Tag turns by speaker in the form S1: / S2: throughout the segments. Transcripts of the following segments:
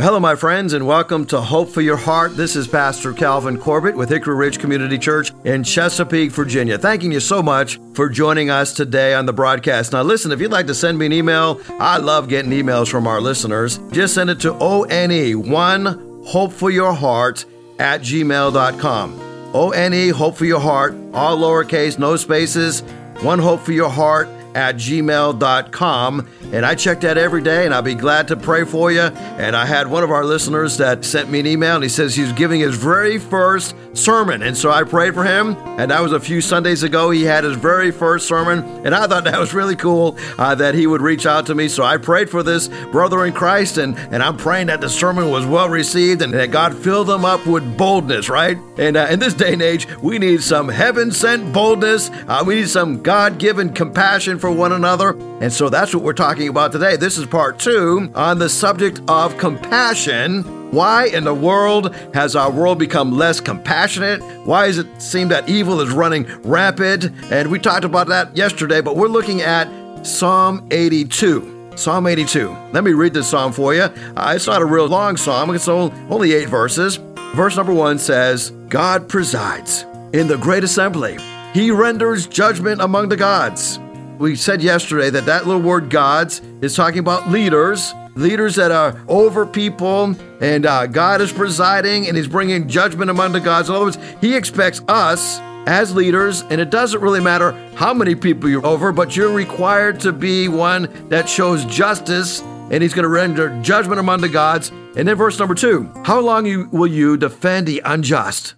S1: Hello, my friends, and welcome to Hope for Your Heart. This is Pastor Calvin Corbett with Hickory Ridge Community Church in Chesapeake, Virginia. Thanking you so much for joining us today on the broadcast. Now, listen, if you'd like to send me an email, I love getting emails from our listeners. Just send it to ONE1 Hope for Your Heart at gmail.com. ONE Hope for Your Heart, all lowercase, no spaces, one hope for your heart at gmail.com. And I check that every day, and I'll be glad to pray for you. And I had one of our listeners that sent me an email, and he says he's giving his very first sermon. And so I prayed for him, and that was a few Sundays ago. He had his very first sermon, and I thought that was really cool uh, that he would reach out to me. So I prayed for this brother in Christ, and, and I'm praying that the sermon was well received and that God filled them up with boldness, right? And uh, in this day and age, we need some heaven sent boldness, uh, we need some God given compassion for one another. And so that's what we're talking about today. This is part two on the subject of compassion. Why in the world has our world become less compassionate? Why does it seem that evil is running rampant? And we talked about that yesterday, but we're looking at Psalm 82. Psalm 82. Let me read this psalm for you. Uh, it's not a real long psalm, it's only eight verses. Verse number one says, God presides in the great assembly, He renders judgment among the gods we said yesterday that that little word gods is talking about leaders, leaders that are over people, and uh, God is presiding and He's bringing judgment among the gods. In other words, He expects us as leaders, and it doesn't really matter how many people you're over, but you're required to be one that shows justice, and He's going to render judgment among the gods. And then verse number two How long you, will you defend the unjust?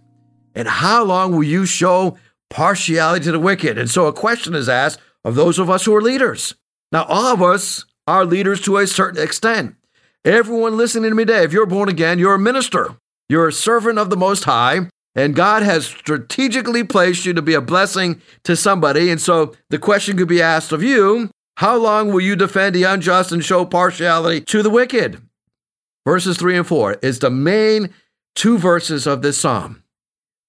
S1: And how long will you show partiality to the wicked? And so a question is asked of those of us who are leaders. Now, all of us are leaders to a certain extent. Everyone listening to me today, if you're born again, you're a minister. You're a servant of the Most High, and God has strategically placed you to be a blessing to somebody. And so the question could be asked of you how long will you defend the unjust and show partiality to the wicked? Verses 3 and 4 is the main two verses of this psalm.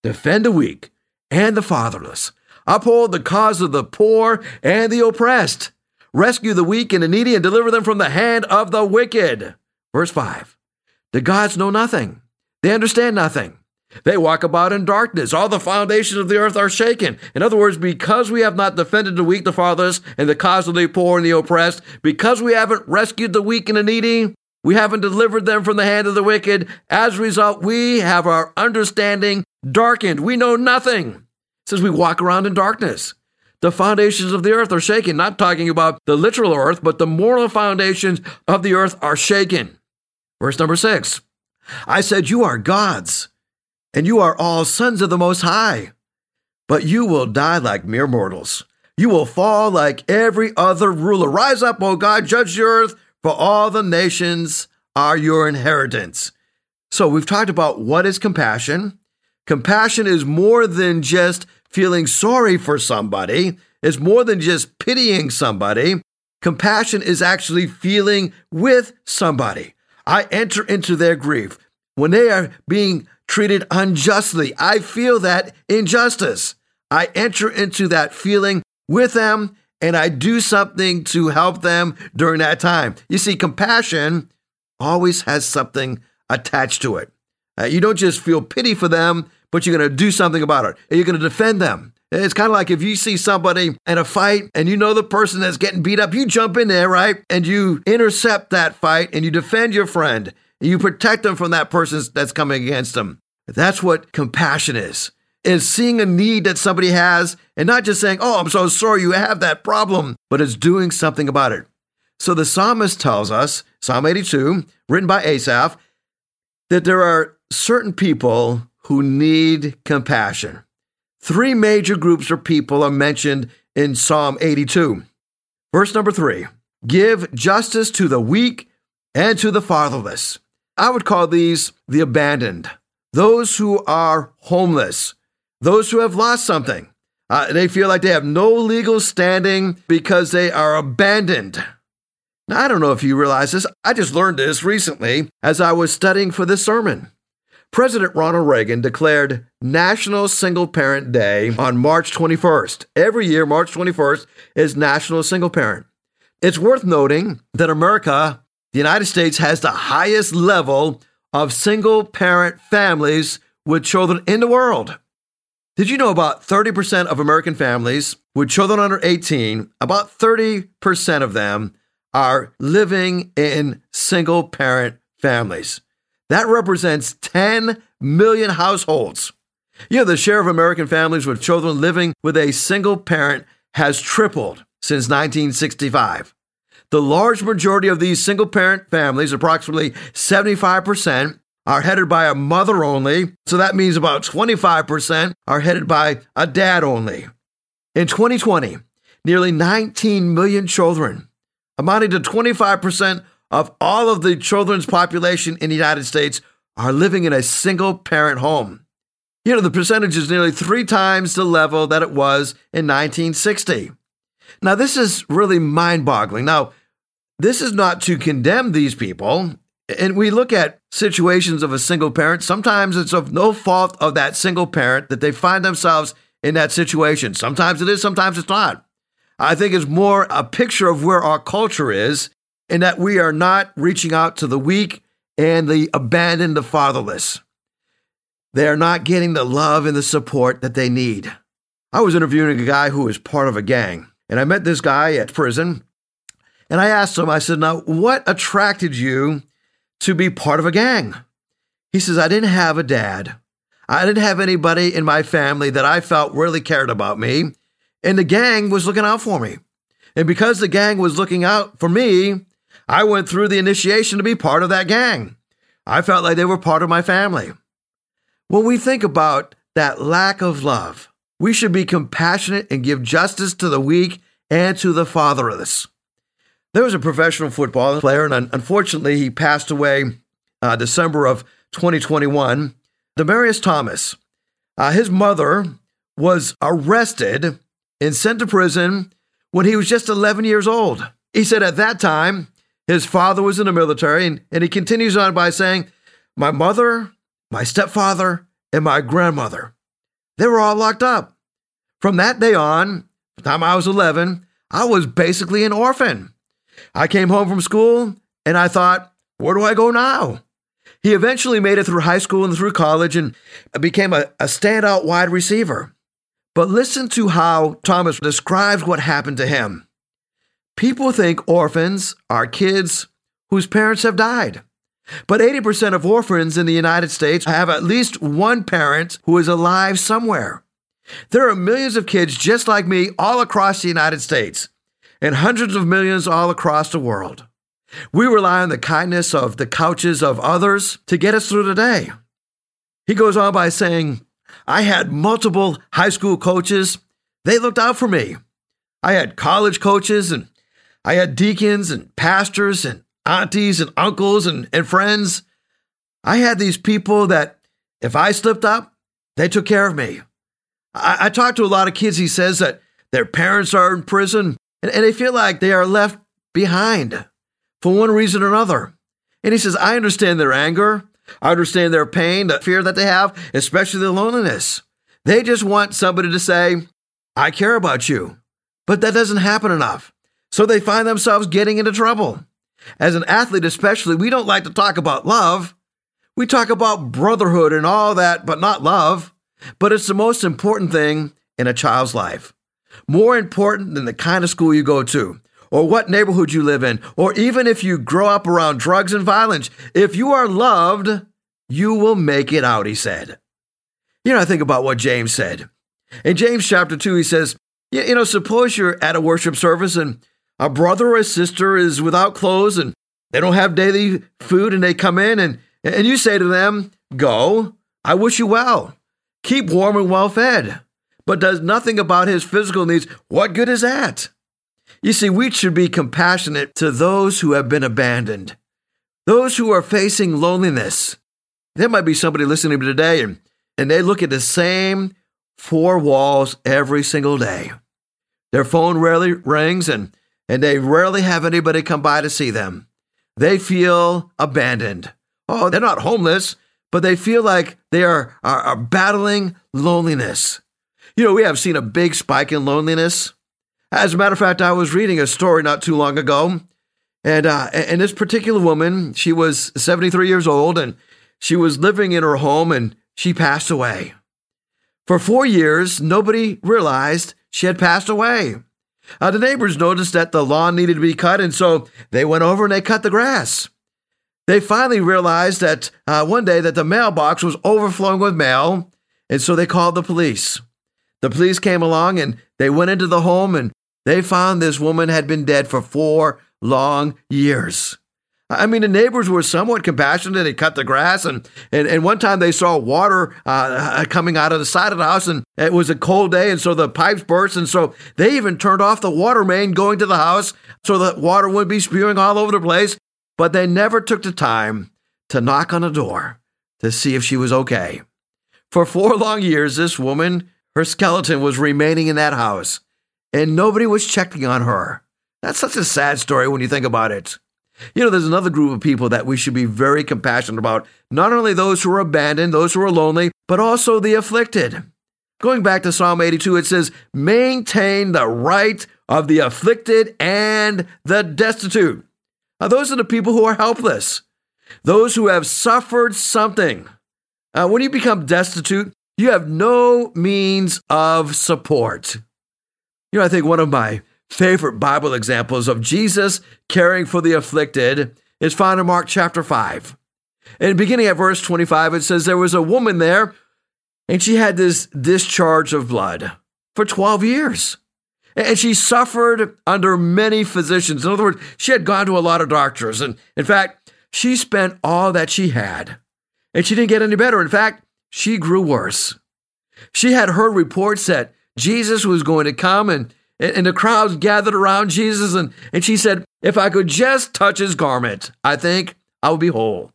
S1: Defend the weak and the fatherless Uphold the cause of the poor and the oppressed. Rescue the weak and the needy and deliver them from the hand of the wicked. Verse 5 The gods know nothing, they understand nothing. They walk about in darkness. All the foundations of the earth are shaken. In other words, because we have not defended the weak, the fatherless, and the cause of the poor and the oppressed, because we haven't rescued the weak and the needy, we haven't delivered them from the hand of the wicked. As a result, we have our understanding darkened. We know nothing says we walk around in darkness. The foundations of the earth are shaken. Not talking about the literal earth, but the moral foundations of the earth are shaken. Verse number six I said, You are gods, and you are all sons of the Most High. But you will die like mere mortals. You will fall like every other ruler. Rise up, O God, judge the earth, for all the nations are your inheritance. So we've talked about what is compassion. Compassion is more than just feeling sorry for somebody, it's more than just pitying somebody. Compassion is actually feeling with somebody. I enter into their grief. When they are being treated unjustly, I feel that injustice. I enter into that feeling with them and I do something to help them during that time. You see, compassion always has something attached to it. Uh, you don't just feel pity for them, but you're going to do something about it. And you're going to defend them. It's kind of like if you see somebody in a fight and you know the person that's getting beat up, you jump in there, right? And you intercept that fight and you defend your friend. And you protect them from that person that's coming against them. That's what compassion is. Is seeing a need that somebody has and not just saying, Oh, I'm so sorry you have that problem, but it's doing something about it. So the psalmist tells us, Psalm 82, written by Asaph, that there are certain people who need compassion. Three major groups of people are mentioned in Psalm 82. Verse number three give justice to the weak and to the fatherless. I would call these the abandoned, those who are homeless, those who have lost something. Uh, they feel like they have no legal standing because they are abandoned. Now, I don't know if you realize this. I just learned this recently as I was studying for this sermon. President Ronald Reagan declared National Single Parent Day on March 21st. Every year, March 21st is National Single Parent. It's worth noting that America the United States has the highest level of single parent families with children in the world. Did you know about 30% of American families with children under 18, about 30% of them are living in single parent families? That represents 10 million households. You know, the share of American families with children living with a single parent has tripled since 1965. The large majority of these single parent families, approximately 75%, are headed by a mother only. So that means about 25% are headed by a dad only. In 2020, nearly 19 million children, amounting to 25% of all of the children's population in the United States, are living in a single parent home. You know, the percentage is nearly three times the level that it was in 1960. Now, this is really mind boggling. Now, this is not to condemn these people. And we look at situations of a single parent. Sometimes it's of no fault of that single parent that they find themselves in that situation. Sometimes it is, sometimes it's not. I think it's more a picture of where our culture is in that we are not reaching out to the weak and the abandoned, the fatherless. They are not getting the love and the support that they need. I was interviewing a guy who was part of a gang, and I met this guy at prison. And I asked him, I said, Now, what attracted you to be part of a gang? He says, I didn't have a dad. I didn't have anybody in my family that I felt really cared about me. And the gang was looking out for me. And because the gang was looking out for me, I went through the initiation to be part of that gang. I felt like they were part of my family. When we think about that lack of love, we should be compassionate and give justice to the weak and to the fatherless. There was a professional football player, and unfortunately, he passed away uh, December of 2021. Demaryius Thomas. Uh, his mother was arrested and sent to prison when he was just 11 years old. He said at that time, his father was in the military, and, and he continues on by saying, My mother, my stepfather, and my grandmother, they were all locked up. From that day on, the time I was 11, I was basically an orphan. I came home from school and I thought, where do I go now? He eventually made it through high school and through college and became a, a standout wide receiver. But listen to how Thomas describes what happened to him. People think orphans are kids whose parents have died. But 80% of orphans in the United States have at least one parent who is alive somewhere. There are millions of kids just like me all across the United States and hundreds of millions all across the world. We rely on the kindness of the couches of others to get us through the day. He goes on by saying, I had multiple high school coaches. They looked out for me. I had college coaches and I had deacons and pastors and aunties and uncles and, and friends. I had these people that if I slipped up, they took care of me. I, I talked to a lot of kids, he says, that their parents are in prison and, and they feel like they are left behind for one reason or another. And he says, I understand their anger. I understand their pain, the fear that they have, especially the loneliness. They just want somebody to say, I care about you. But that doesn't happen enough. So they find themselves getting into trouble. As an athlete, especially, we don't like to talk about love. We talk about brotherhood and all that, but not love. But it's the most important thing in a child's life. More important than the kind of school you go to, or what neighborhood you live in, or even if you grow up around drugs and violence. If you are loved, you will make it out, he said. You know, I think about what James said. In James chapter 2, he says, You know, suppose you're at a worship service and a brother or a sister is without clothes and they don't have daily food and they come in and, and you say to them, Go, I wish you well. Keep warm and well fed, but does nothing about his physical needs. What good is that? You see, we should be compassionate to those who have been abandoned, those who are facing loneliness. There might be somebody listening to me today and, and they look at the same four walls every single day. Their phone rarely rings and and they rarely have anybody come by to see them. They feel abandoned. Oh, they're not homeless, but they feel like they are, are, are battling loneliness. You know, we have seen a big spike in loneliness. As a matter of fact, I was reading a story not too long ago. And, uh, and this particular woman, she was 73 years old and she was living in her home and she passed away. For four years, nobody realized she had passed away. Uh, the neighbors noticed that the lawn needed to be cut, and so they went over and they cut the grass. They finally realized that uh, one day that the mailbox was overflowing with mail, and so they called the police. The police came along and they went into the home and they found this woman had been dead for four long years. I mean, the neighbors were somewhat compassionate. They cut the grass, and, and, and one time they saw water uh, coming out of the side of the house, and it was a cold day, and so the pipes burst, and so they even turned off the water main going to the house so that water wouldn't be spewing all over the place. But they never took the time to knock on the door to see if she was okay. For four long years, this woman, her skeleton was remaining in that house, and nobody was checking on her. That's such a sad story when you think about it. You know, there's another group of people that we should be very compassionate about, not only those who are abandoned, those who are lonely, but also the afflicted. Going back to Psalm 82, it says, Maintain the right of the afflicted and the destitute. Now, those are the people who are helpless, those who have suffered something. Uh, when you become destitute, you have no means of support. You know, I think one of my favorite Bible examples of Jesus caring for the afflicted is found in Mark chapter 5. And beginning at verse 25, it says, There was a woman there, and she had this discharge of blood for 12 years. And she suffered under many physicians. In other words, she had gone to a lot of doctors. And in fact, she spent all that she had. And she didn't get any better. In fact, she grew worse. She had heard reports that Jesus was going to come and and the crowds gathered around Jesus, and, and she said, If I could just touch his garment, I think I would be whole.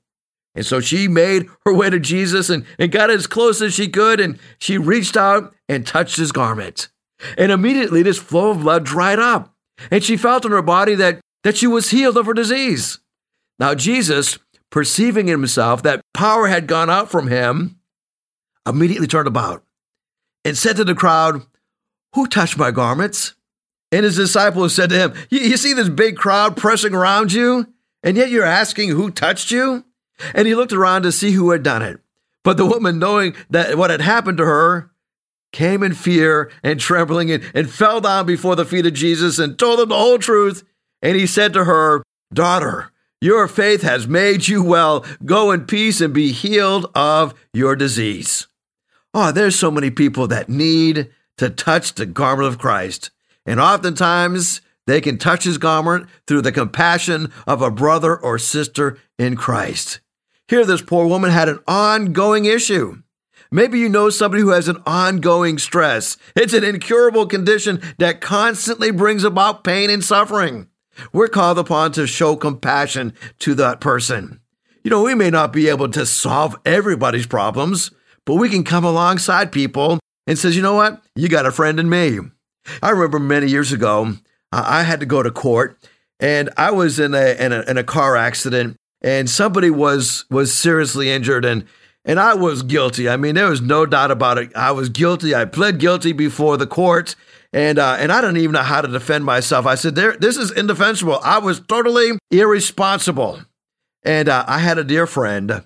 S1: And so she made her way to Jesus and, and got as close as she could, and she reached out and touched his garment. And immediately this flow of blood dried up, and she felt in her body that, that she was healed of her disease. Now, Jesus, perceiving in himself that power had gone out from him, immediately turned about and said to the crowd, Who touched my garments? And his disciples said to him, You see this big crowd pressing around you, and yet you're asking who touched you? And he looked around to see who had done it. But the woman, knowing that what had happened to her, came in fear and trembling and, and fell down before the feet of Jesus and told him the whole truth. And he said to her, Daughter, your faith has made you well. Go in peace and be healed of your disease. Oh, there's so many people that need to touch the garment of Christ. And oftentimes, they can touch his garment through the compassion of a brother or sister in Christ. Here, this poor woman had an ongoing issue. Maybe you know somebody who has an ongoing stress. It's an incurable condition that constantly brings about pain and suffering. We're called upon to show compassion to that person. You know, we may not be able to solve everybody's problems, but we can come alongside people and says, you know what? You got a friend in me. I remember many years ago, I had to go to court, and I was in a in a, in a car accident, and somebody was was seriously injured, and and I was guilty. I mean, there was no doubt about it. I was guilty. I pled guilty before the court, and uh, and I don't even know how to defend myself. I said, "There, this is indefensible. I was totally irresponsible." And uh, I had a dear friend.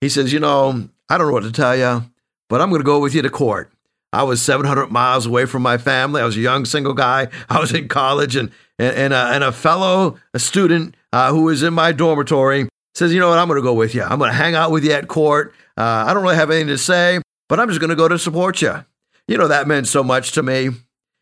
S1: He says, "You know, I don't know what to tell you, but I'm going to go with you to court." I was 700 miles away from my family. I was a young single guy. I was in college, and and, and, a, and a fellow a student uh, who was in my dormitory says, "You know what? I'm going to go with you. I'm going to hang out with you at court. Uh, I don't really have anything to say, but I'm just going to go to support you." You know that meant so much to me.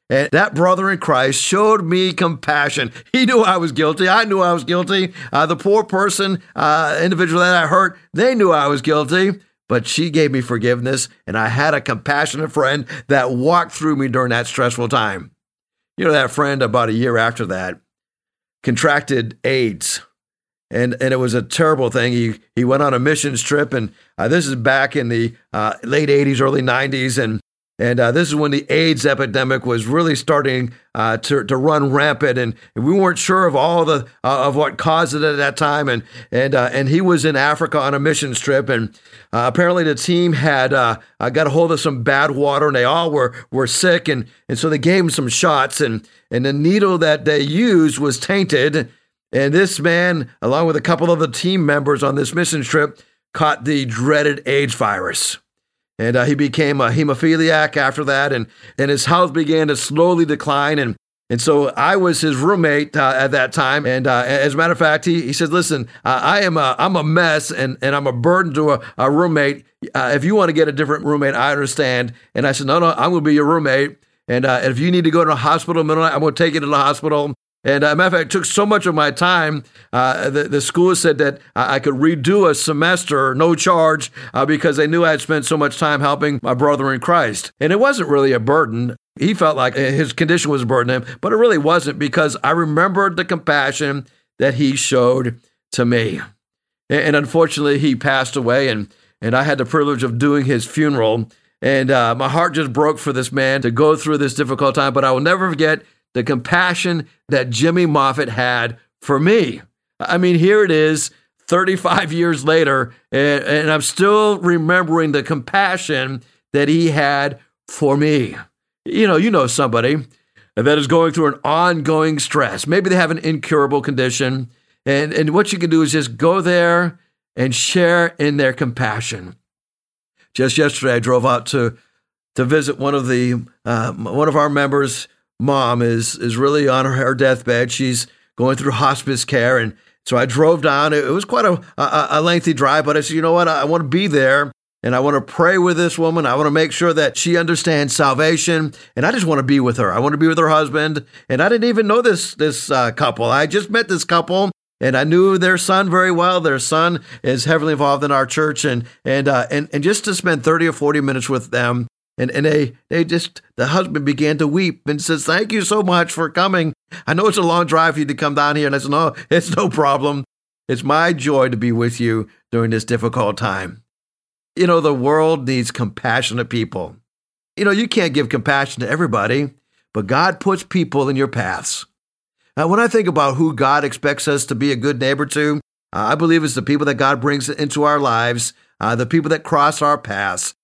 S1: And that brother in Christ showed me compassion. He knew I was guilty. I knew I was guilty. Uh, the poor person, uh, individual that I hurt, they knew I was guilty but she gave me forgiveness, and I had a compassionate friend that walked through me during that stressful time. You know, that friend, about a year after that, contracted AIDS. And, and it was a terrible thing. He, he went on a missions trip, and uh, this is back in the uh, late 80s, early 90s. And and uh, this is when the AIDS epidemic was really starting uh, to, to run rampant, and we weren't sure of all the uh, of what caused it at that time. And and uh, and he was in Africa on a mission trip, and uh, apparently the team had uh, got a hold of some bad water, and they all were were sick, and and so they gave him some shots, and and the needle that they used was tainted, And this man, along with a couple of the team members on this mission trip, caught the dreaded AIDS virus. And uh, he became a hemophiliac after that, and, and his health began to slowly decline. And, and so I was his roommate uh, at that time. And uh, as a matter of fact, he, he said, Listen, I am a, I'm a mess and, and I'm a burden to a, a roommate. Uh, if you want to get a different roommate, I understand. And I said, No, no, I'm going to be your roommate. And uh, if you need to go to a hospital the I'm going to take you to the hospital. And uh, matter of fact, it took so much of my time. Uh, the, the school said that I could redo a semester, no charge, uh, because they knew I had spent so much time helping my brother in Christ. And it wasn't really a burden. He felt like his condition was a burden to him, but it really wasn't because I remembered the compassion that he showed to me. And, and unfortunately, he passed away, and, and I had the privilege of doing his funeral. And uh, my heart just broke for this man to go through this difficult time, but I will never forget the compassion that Jimmy Moffatt had for me. I mean, here it is 35 years later, and, and, I'm still remembering the compassion that he had for me. You know, you know somebody that is going through an ongoing stress. Maybe they have an incurable condition, and, and what you can do is just go there and share in their compassion. Just yesterday, I drove out to to visit one of the uh, one of our members mom is is really on her deathbed. She's going through hospice care, and so I drove down. It, was quite a, a, a lengthy drive, but I said, you know what? I, I want to be there. And I want to pray with this woman. I want to make sure that she understands salvation. And I just want to be with her. I want to be with her husband. And I didn't even know this this uh, couple. I just met this couple, and I knew their son very well. Their son is heavily involved in our church, and and uh, and and just to spend thirty or forty minutes with them and, and they, they just, the husband began to weep and says, Thank you so much for coming. I know it's a long drive for you to come down here. And I said, No, it's no problem. It's my joy to be with you during this difficult time. You know, the world needs compassionate people. You know, you can't give compassion to everybody, but God puts people in your paths. Now, when I think about who God expects us to be a good neighbor to, I believe it's the people that God brings into our lives, uh, the people that cross our paths.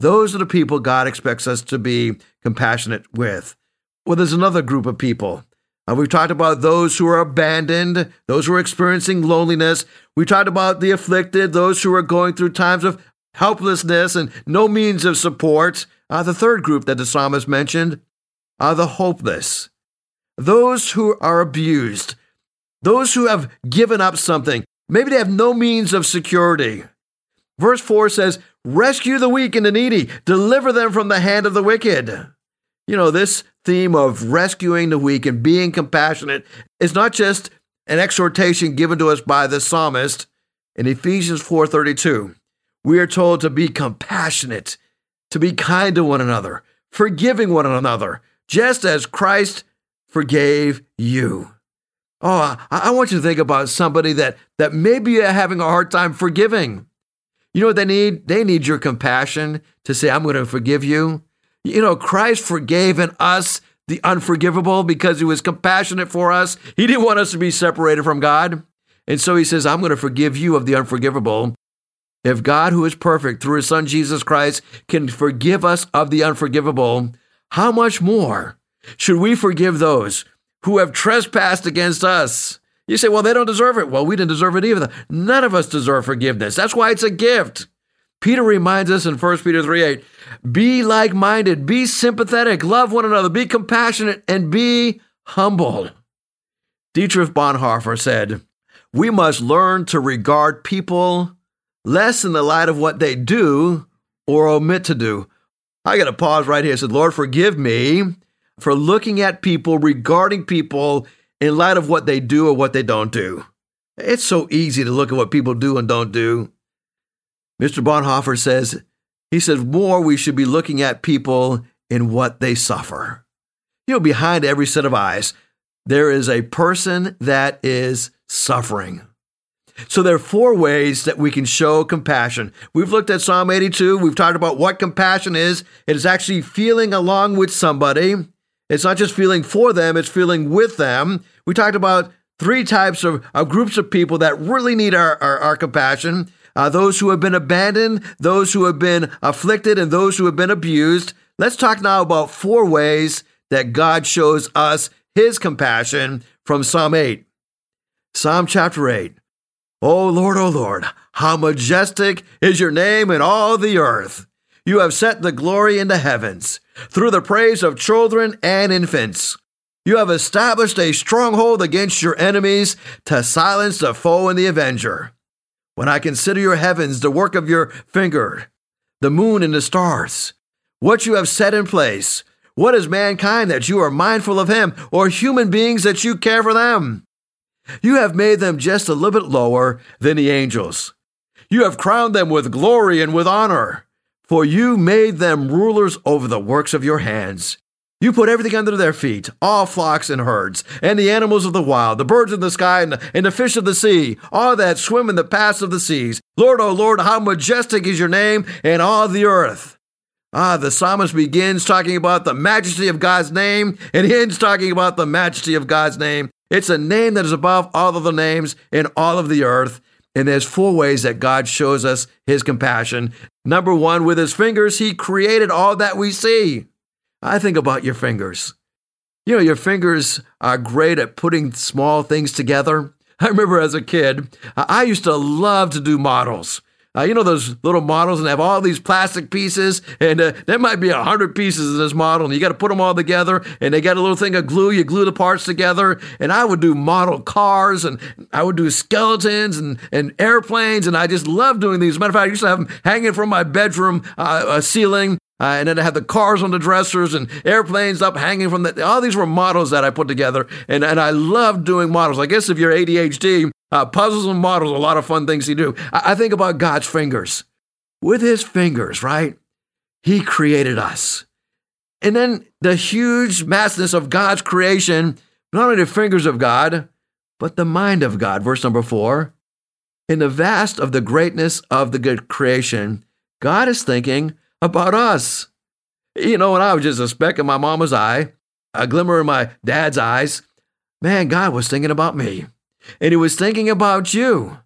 S1: Those are the people God expects us to be compassionate with. Well, there's another group of people. Uh, we've talked about those who are abandoned, those who are experiencing loneliness. We talked about the afflicted, those who are going through times of helplessness and no means of support. Uh, the third group that the psalmist mentioned are the hopeless, those who are abused, those who have given up something. Maybe they have no means of security. Verse 4 says, Rescue the weak and the needy, deliver them from the hand of the wicked. You know, this theme of rescuing the weak and being compassionate is not just an exhortation given to us by the psalmist in Ephesians 4:32. We are told to be compassionate, to be kind to one another, forgiving one another, just as Christ forgave you. Oh, I, want you to think about somebody that, that maybe you're having a hard time forgiving. You know what they need? They need your compassion to say, I'm going to forgive you. You know, Christ forgave in us the unforgivable because he was compassionate for us. He didn't want us to be separated from God. And so he says, I'm going to forgive you of the unforgivable. If God, who is perfect through his son Jesus Christ, can forgive us of the unforgivable, how much more should we forgive those who have trespassed against us? You say, well, they don't deserve it. Well, we didn't deserve it either. None of us deserve forgiveness. That's why it's a gift. Peter reminds us in 1 Peter 3 8, be like minded, be sympathetic, love one another, be compassionate, and be humble. Dietrich Bonhoeffer said, We must learn to regard people less in the light of what they do or omit to do. I got to pause right here and said, Lord, forgive me for looking at people, regarding people in light of what they do or what they don't do. It's so easy to look at what people do and don't do. Mr. Bonhoeffer says, he says, more we should be looking at people in what they suffer. You know, behind every set of eyes, there is a person that is suffering. So there are four ways that we can show compassion. We've looked at Psalm 82. We've talked about what compassion is. It is actually feeling along with somebody. It's not just feeling for them, it's feeling with them. We talked about three types of, of groups of people that really need our, our, our compassion uh, those who have been abandoned, those who have been afflicted, and those who have been abused. Let's talk now about four ways that God shows us his compassion from Psalm 8. Psalm chapter 8. O Lord, O Lord, how majestic is your name in all the earth. You have set the glory in the heavens through the praise of children and infants. You have established a stronghold against your enemies to silence the foe and the avenger. When I consider your heavens, the work of your finger, the moon and the stars, what you have set in place, what is mankind that you are mindful of him, or human beings that you care for them? You have made them just a little bit lower than the angels. You have crowned them with glory and with honor, for you made them rulers over the works of your hands. You put everything under their feet, all flocks and herds, and the animals of the wild, the birds of the sky, and the, and the fish of the sea, all that swim in the paths of the seas. Lord, O Lord, how majestic is your name in all the earth. Ah, the psalmist begins talking about the majesty of God's name, and ends talking about the majesty of God's name. It's a name that is above all of the names in all of the earth. And there's four ways that God shows us his compassion. Number one, with his fingers, he created all that we see. I think about your fingers. You know, your fingers are great at putting small things together. I remember as a kid, I used to love to do models. Uh, you know those little models and have all these plastic pieces, and uh, there might be a hundred pieces in this model, and you got to put them all together. And they got a little thing of glue. You glue the parts together. And I would do model cars, and I would do skeletons and, and airplanes, and I just love doing these. As a matter of fact, I used to have them hanging from my bedroom uh, ceiling. Uh, and then I had the cars on the dressers and airplanes up hanging from the. All these were models that I put together, and and I love doing models. I guess if you're ADHD, uh, puzzles and models, a lot of fun things to do. I, I think about God's fingers. With his fingers, right? He created us. And then the huge vastness of God's creation, not only the fingers of God, but the mind of God. Verse number four. In the vast of the greatness of the good creation, God is thinking about us. You know, when I was just a speck in my mama's eye, a glimmer in my dad's eyes, man, God was thinking about me and he was thinking about you.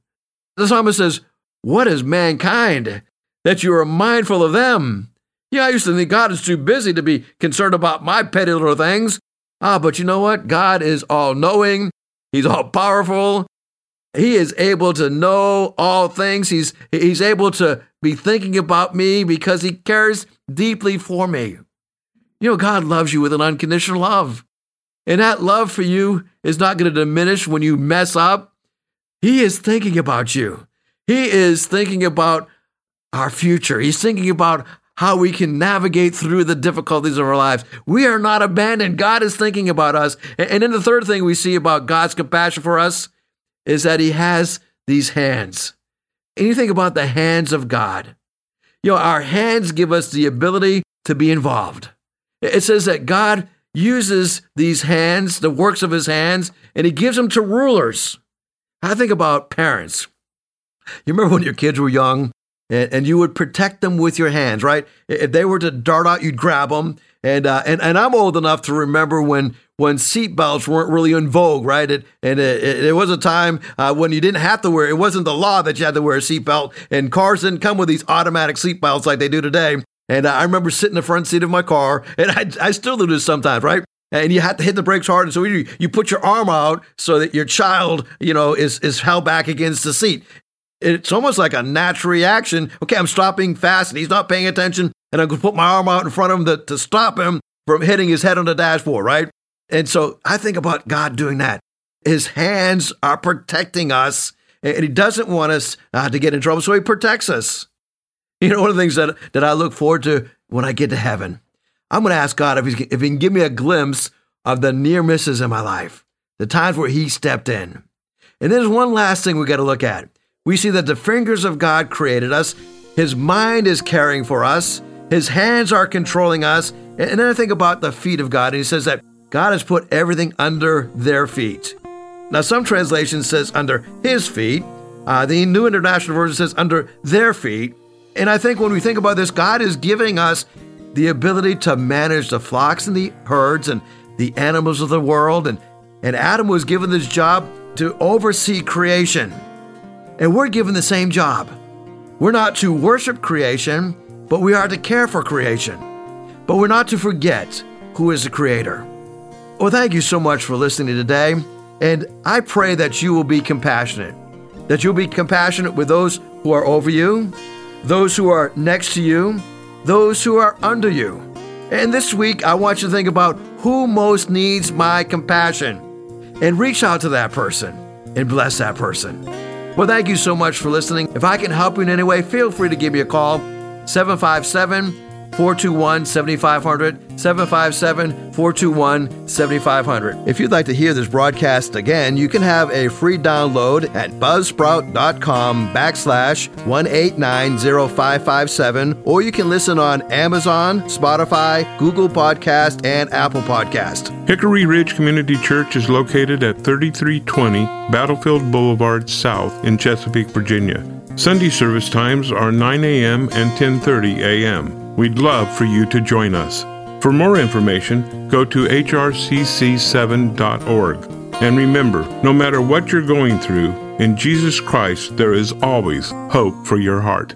S1: The psalmist says, What is mankind that you are mindful of them? Yeah, I used to think God is too busy to be concerned about my petty little things. Ah, but you know what? God is all knowing, He's all powerful. He is able to know all things. He's, he's able to be thinking about me because He cares deeply for me. You know, God loves you with an unconditional love. And that love for you is not going to diminish when you mess up. He is thinking about you. He is thinking about our future. He's thinking about how we can navigate through the difficulties of our lives. We are not abandoned. God is thinking about us. And then the third thing we see about God's compassion for us is that He has these hands. And you think about the hands of God. You know, our hands give us the ability to be involved. It says that God uses these hands, the works of his hands, and he gives them to rulers. I think about parents. You remember when your kids were young and, and you would protect them with your hands, right? If they were to dart out, you'd grab them. And, uh, and, and I'm old enough to remember when, when seatbelts weren't really in vogue, right? It, and it, it, was a time uh, when you didn't have to wear, it wasn't the law that you had to wear a seatbelt. And cars didn't come with these automatic seatbelts like they do today. And I remember sitting in the front seat of my car, and I, I still do this sometimes, right? And you have to hit the brakes hard. And so you, you put your arm out so that your child, you know, is, is held back against the seat. It's almost like a natural reaction. Okay, I'm stopping fast and he's not paying attention. And I'm going to put my arm out in front of him to, to stop him from hitting his head on the dashboard, right? And so I think about God doing that. His hands are protecting us, and he doesn't want us uh, to get in trouble, so he protects us. You know, one of the things that, that I look forward to when I get to heaven, I'm going to ask God if he, if he can give me a glimpse of the near misses in my life, the times where He stepped in. And there's one last thing we got to look at. We see that the fingers of God created us, His mind is caring for us, His hands are controlling us. And then I think about the feet of God, and He says that God has put everything under their feet. Now, some translation says under His feet. Uh, the New International Version says under their feet. And I think when we think about this, God is giving us the ability to manage the flocks and the herds and the animals of the world. And, and Adam was given this job to oversee creation. And we're given the same job. We're not to worship creation, but we are to care for creation. But we're not to forget who is the creator. Well, thank you so much for listening today. And I pray that you will be compassionate, that you'll be compassionate with those who are over you, those who are next to you, those who are under you. And this week, I want you to think about who most needs my compassion and reach out to that person and bless that person. Well, thank you so much for listening. If I can help you in any way, feel free to give me a call 757 421 7500. 757 421 7500. If you'd like to hear this broadcast again, you can have a free download at buzzsprout.com backslash 1890557, or you can listen on Amazon, Spotify, Google Podcast, and Apple Podcast.
S2: Hickory Ridge Community Church is located at 3320 Battlefield Boulevard South in Chesapeake, Virginia. Sunday service times are 9 a.m. and 10:30 a.m. We'd love for you to join us. For more information, go to hrcc7.org. And remember, no matter what you're going through, in Jesus Christ there is always hope for your heart.